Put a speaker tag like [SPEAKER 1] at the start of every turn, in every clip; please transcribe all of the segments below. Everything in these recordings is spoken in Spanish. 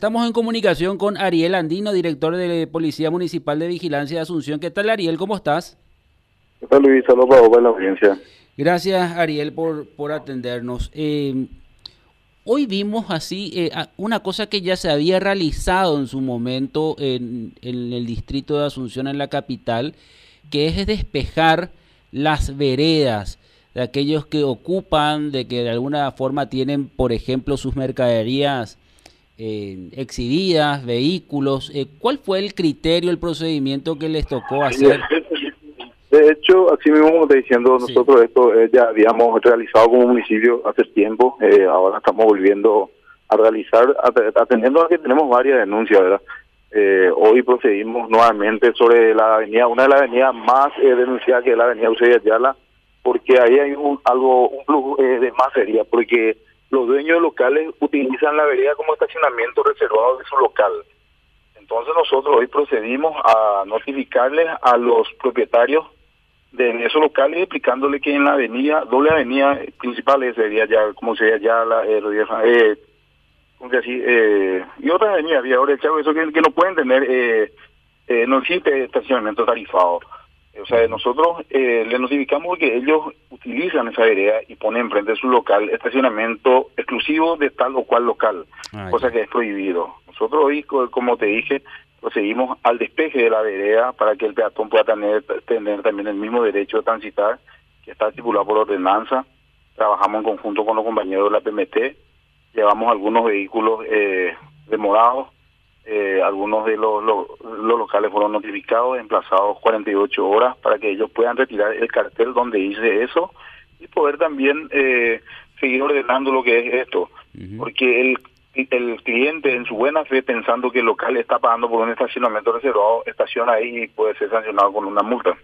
[SPEAKER 1] Estamos en comunicación con Ariel Andino, director de Policía Municipal de Vigilancia de Asunción. ¿Qué tal, Ariel? ¿Cómo estás?
[SPEAKER 2] ¿Qué tal, Luis? Saludos para la audiencia.
[SPEAKER 1] Gracias, Ariel, por, por atendernos. Eh, hoy vimos así eh, una cosa que ya se había realizado en su momento en, en el distrito de Asunción, en la capital, que es despejar las veredas de aquellos que ocupan, de que de alguna forma tienen, por ejemplo, sus mercaderías eh, exhibidas, vehículos. Eh, ¿Cuál fue el criterio, el procedimiento que les tocó hacer?
[SPEAKER 2] De hecho, así mismo como te diciendo, nosotros esto eh, ya habíamos realizado como municipio hace tiempo, eh, ahora estamos volviendo a realizar, atendiendo a que tenemos varias denuncias, ¿verdad? Eh, hoy procedimos nuevamente sobre la avenida, una de las avenidas más denunciadas que es la avenida Eusebio Ayala, porque ahí hay un algo un flujo de más sería, porque los dueños locales utilizan la vereda como estacionamiento reservado de su local. Entonces nosotros hoy procedimos a notificarles a los propietarios de esos locales explicándole que en la avenida, doble avenida principal sería ya, como sería ya la, eh, eh, así, eh, y otras avenidas, ahora eso que, que no pueden tener, eh, eh, no existe estacionamiento tarifado. O sea, nosotros eh, le notificamos que ellos utilizan esa vereda y ponen enfrente de su local estacionamiento exclusivo de tal o cual local, ah, cosa que es prohibido. Nosotros hoy, como te dije, procedimos al despeje de la vereda para que el peatón pueda tener, tener también el mismo derecho de transitar, que está estipulado por ordenanza. Trabajamos en conjunto con los compañeros de la PMT, llevamos algunos vehículos eh, demorados eh, algunos de los, los, locales fueron notificados, emplazados 48 horas para que ellos puedan retirar el cartel donde dice eso y poder también eh, seguir ordenando lo que es esto. Porque el, el cliente en su buena fe pensando que el local está pagando por un estacionamiento reservado, estaciona ahí y puede ser sancionado con una multa.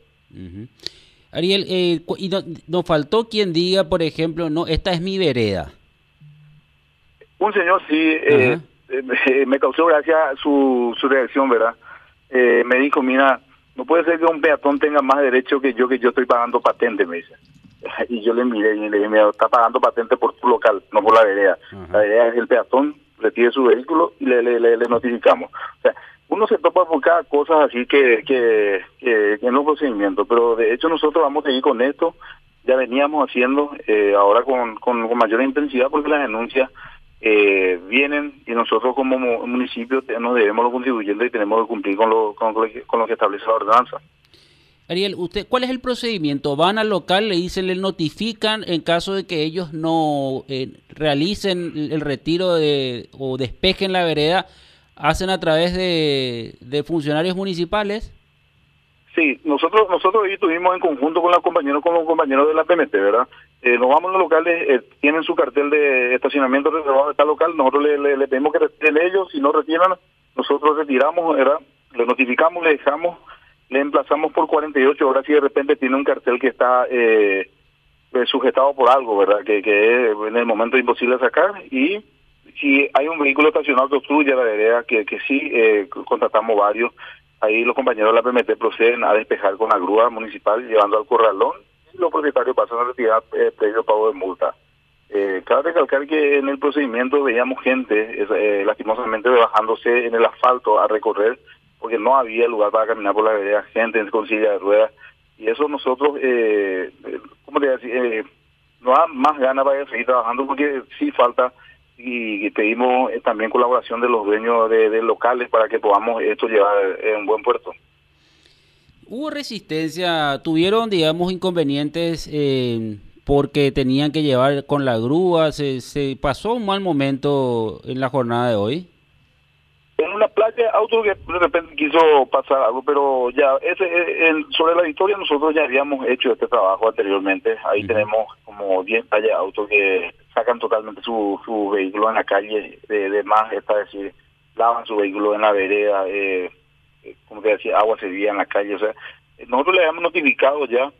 [SPEAKER 1] Ariel, eh, y no, nos faltó quien diga, por ejemplo, no, esta es mi vereda.
[SPEAKER 2] Un señor sí, eh, eh, me causó gracia su, su reacción, ¿verdad? Eh, me dijo, mira, no puede ser que un peatón tenga más derecho que yo, que yo estoy pagando patente, me dice. Y yo le miré y le dije, mira, está pagando patente por tu local, no por la vereda. La vereda es el peatón, retire su vehículo y le, le, le, notificamos. O sea, uno se topa por cada cosa así que, que, que, que no procedimiento, pero de hecho nosotros vamos a seguir con esto, ya veníamos haciendo, eh, ahora con, con, con mayor intensidad porque las denuncias eh, vienen y nosotros como municipio nos debemos los contribuyentes y tenemos que cumplir con lo, con, lo que establece la ordenanza.
[SPEAKER 1] Ariel, usted, ¿cuál es el procedimiento? ¿Van al local, le dicen, le notifican en caso de que ellos no eh, realicen el retiro de, o despejen la vereda? ¿Hacen a través de, de funcionarios municipales?
[SPEAKER 2] Sí, nosotros nosotros estuvimos en conjunto con los compañeros con los compañeros de la PMT, ¿verdad? Eh, nos vamos a los locales, eh, tienen su cartel de estacionamiento reservado de tal local, nosotros le, pedimos que retiren ellos, si no retiran, nosotros retiramos, ¿verdad? Le notificamos, le dejamos, le emplazamos por 48 horas y de repente tiene un cartel que está eh, sujetado por algo, ¿verdad? Que, que en el momento es imposible sacar y si hay un vehículo estacionado que obstruye la vereda, que, que sí, contratamos varios, Ahí los compañeros de la PMT proceden a despejar con la grúa municipal llevando al corralón los propietarios pasan a retirar eh, previo pago de multa. Eh, cabe recalcar que en el procedimiento veíamos gente eh, lastimosamente bajándose en el asfalto a recorrer porque no había lugar para caminar por la vereda, gente con silla de ruedas y eso nosotros, eh, ¿cómo te decir? Eh, nos da más ganas para seguir trabajando porque sí falta y pedimos eh, también colaboración de los dueños de, locales para que podamos esto llevar en buen puerto.
[SPEAKER 1] ¿Hubo resistencia? ¿Tuvieron, digamos, inconvenientes eh, porque tenían que llevar con la grúa? ¿Se, ¿Se pasó un mal momento en la jornada de hoy?
[SPEAKER 2] En una playa, auto que de repente quiso pasar algo, pero ya, ese, eh, sobre la historia nosotros ya habíamos hecho este trabajo anteriormente. Ahí tenemos como 10 playas autos que sacan totalmente su, su vehículo en la calle, de, más, está decir, lavan su vehículo en la vereda, eh como te decía, agua se vía en la calle, o sea, nosotros le habíamos notificado ya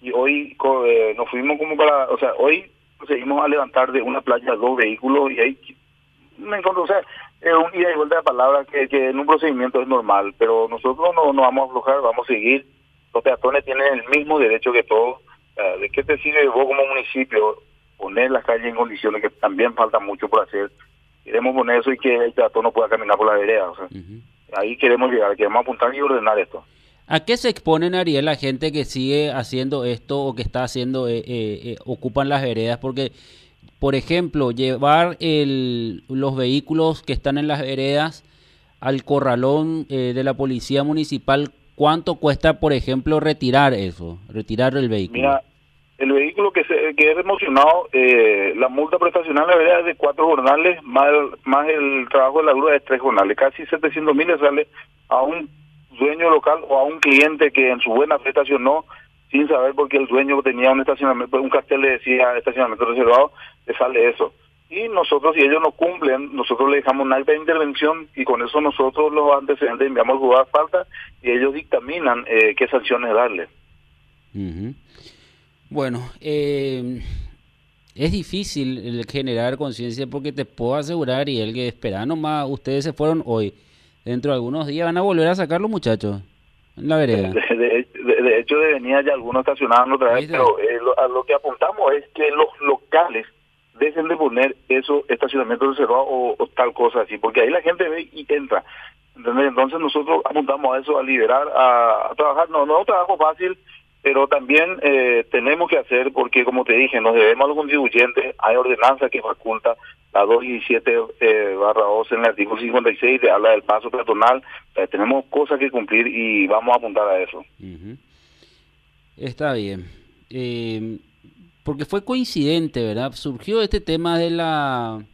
[SPEAKER 2] y hoy eh, nos fuimos como para, o sea, hoy seguimos a levantar de una playa dos vehículos y ahí me encuentro, o sea, es un ida y vuelta de palabras que, que en un procedimiento es normal, pero nosotros no, no vamos a aflojar, vamos a seguir, los peatones tienen el mismo derecho que todos, ¿de qué te sirve vos como municipio poner las calles en condiciones que también falta mucho por hacer queremos poner eso y que el peatón no pueda caminar por la vereda. O sea, Ahí queremos llegar, queremos apuntar y ordenar esto.
[SPEAKER 1] ¿A qué se exponen, Ariel, la gente que sigue haciendo esto o que está haciendo, eh, eh, eh, ocupan las veredas? Porque, por ejemplo, llevar el, los vehículos que están en las veredas al corralón de la policía municipal, ¿cuánto cuesta, por ejemplo, retirar eso, retirar el vehículo?
[SPEAKER 2] Mira, el vehículo que, se, que es remocionado, eh, la multa prestacional la verdad es de cuatro jornales, más el, más el trabajo de la grúa de tres jornales. Casi 700 mil le sale a un dueño local o a un cliente que en su buena prestación no, sin saber porque el dueño tenía un estacionamiento, un cartel le decía estacionamiento reservado, le sale eso. Y nosotros, si ellos no cumplen, nosotros le dejamos una alta intervención y con eso nosotros los antecedentes enviamos jugar falta y ellos dictaminan eh, qué sanciones darle.
[SPEAKER 1] Bueno, eh, es difícil generar conciencia porque te puedo asegurar, y el que espera nomás, ustedes se fueron hoy. Dentro de algunos días van a volver a sacar los muchachos en la vereda.
[SPEAKER 2] De, hecho, de venía ya algunos estacionando otra vez, pero eh, a lo que apuntamos es que los locales dejen de poner eso, estacionamiento reservado o, o tal cosa así, porque ahí la gente ve y entra. Entonces nosotros apuntamos a eso, a liberar, a, trabajar. No, no es un trabajo fácil, pero también eh, tenemos que hacer, porque como te dije, nos debemos a los contribuyentes, hay ordenanza que faculta la 217 eh, barra 2 en el artículo 56, de habla del paso peatonal, tenemos cosas que cumplir y vamos a apuntar a eso.
[SPEAKER 1] Está bien. Eh, porque fue coincidente, ¿verdad? Surgió este tema de la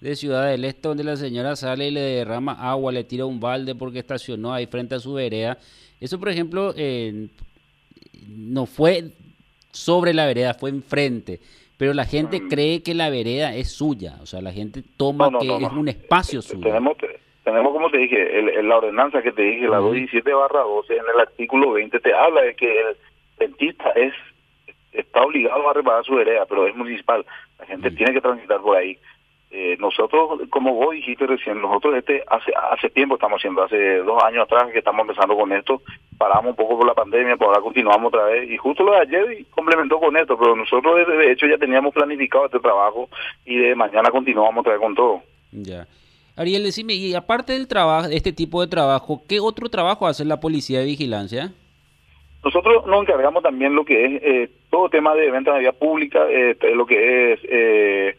[SPEAKER 1] de Ciudad del Este donde la señora sale y le derrama agua, le tira un balde porque estacionó ahí frente a su vereda. Eso, por ejemplo, eh, no fue sobre la vereda, fue enfrente. Pero la gente mm. cree que la vereda es suya, o sea, la gente toma que es un espacio suyo.
[SPEAKER 2] Tenemos, tenemos como te dije, el, la ordenanza que te dije, la 217 barra 12, en el artículo 20 te habla de que el dentista es está obligado a reparar su vereda, pero es municipal. La gente tiene que transitar por ahí. Eh, nosotros, como vos dijiste recién, nosotros este hace hace tiempo estamos haciendo, hace dos años atrás que estamos empezando con esto, paramos un poco por la pandemia, por ahora continuamos otra vez, y justo lo de ayer complementó con esto, pero nosotros de, hecho ya teníamos planificado este trabajo y de mañana continuamos otra vez con todo.
[SPEAKER 1] Ya. Ariel, decime, y aparte del trabajo, este tipo de trabajo, ¿qué otro trabajo hace la policía de vigilancia?
[SPEAKER 2] Nosotros nos encargamos también lo que es eh, todo tema de ventas de vía pública, eh, lo que es eh,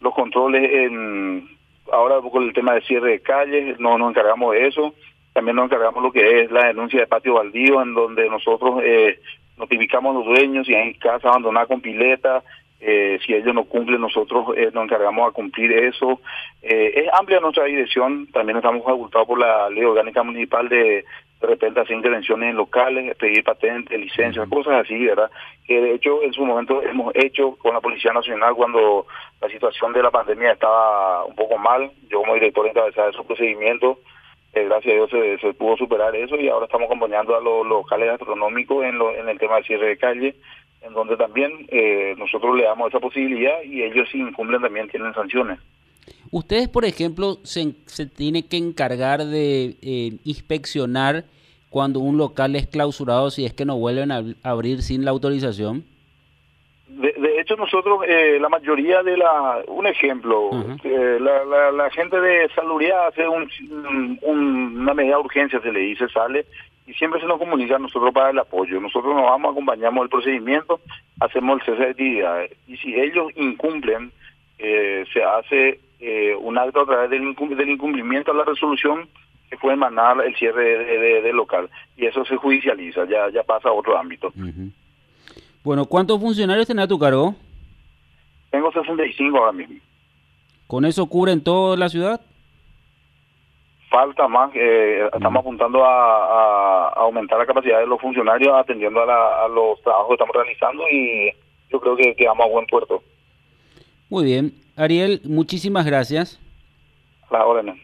[SPEAKER 2] los controles en ahora con el tema de cierre de calles, no nos encargamos de eso. También nos encargamos lo que es la denuncia de patio baldío, en donde nosotros eh, notificamos a los dueños si hay casa abandonada con pileta, eh, si ellos no cumplen, nosotros eh, nos encargamos a cumplir eso. Es amplia nuestra dirección, también estamos facultados por la ley orgánica municipal de de repente hacer intervenciones en locales, pedir patentes, licencias, cosas así, ¿verdad? Que de hecho en su momento hemos hecho con la Policía Nacional cuando la situación de la pandemia estaba un poco mal. Yo como director encabezaba esos procedimientos, eh, gracias a Dios se, se, pudo superar eso y ahora estamos acompañando a los locales gastronómicos en, lo, en el tema de cierre de calle, en donde también eh, nosotros le damos esa posibilidad y ellos si incumplen también tienen sanciones.
[SPEAKER 1] Ustedes, por ejemplo, se, se tienen que encargar de eh, inspeccionar cuando un local es clausurado si es que no vuelven a abrir sin la autorización.
[SPEAKER 2] De, hecho, nosotros, eh, la mayoría de la, un ejemplo, eh, la, la, gente de salubridad hace un, una medida de urgencia, se le dice, sale, y siempre se nos comunica a nosotros para el apoyo. Nosotros nos vamos, acompañamos el procedimiento, hacemos el cese de actividades. Y si ellos incumplen, se hace eh, un acto a través del, incumplimiento a la resolución que puede emanar el cierre de, local y eso se judicializa, ya ya pasa a otro ámbito.
[SPEAKER 1] Bueno, ¿cuántos funcionarios tenés a tu cargo?
[SPEAKER 2] Tengo 65 ahora mismo.
[SPEAKER 1] ¿Con eso cubren toda la ciudad?
[SPEAKER 2] Falta más, eh, estamos apuntando a, aumentar la capacidad de los funcionarios atendiendo a, los trabajos que estamos realizando y yo creo que quedamos a buen puerto.
[SPEAKER 1] Muy bien. Ariel, muchísimas gracias.
[SPEAKER 2] La orden.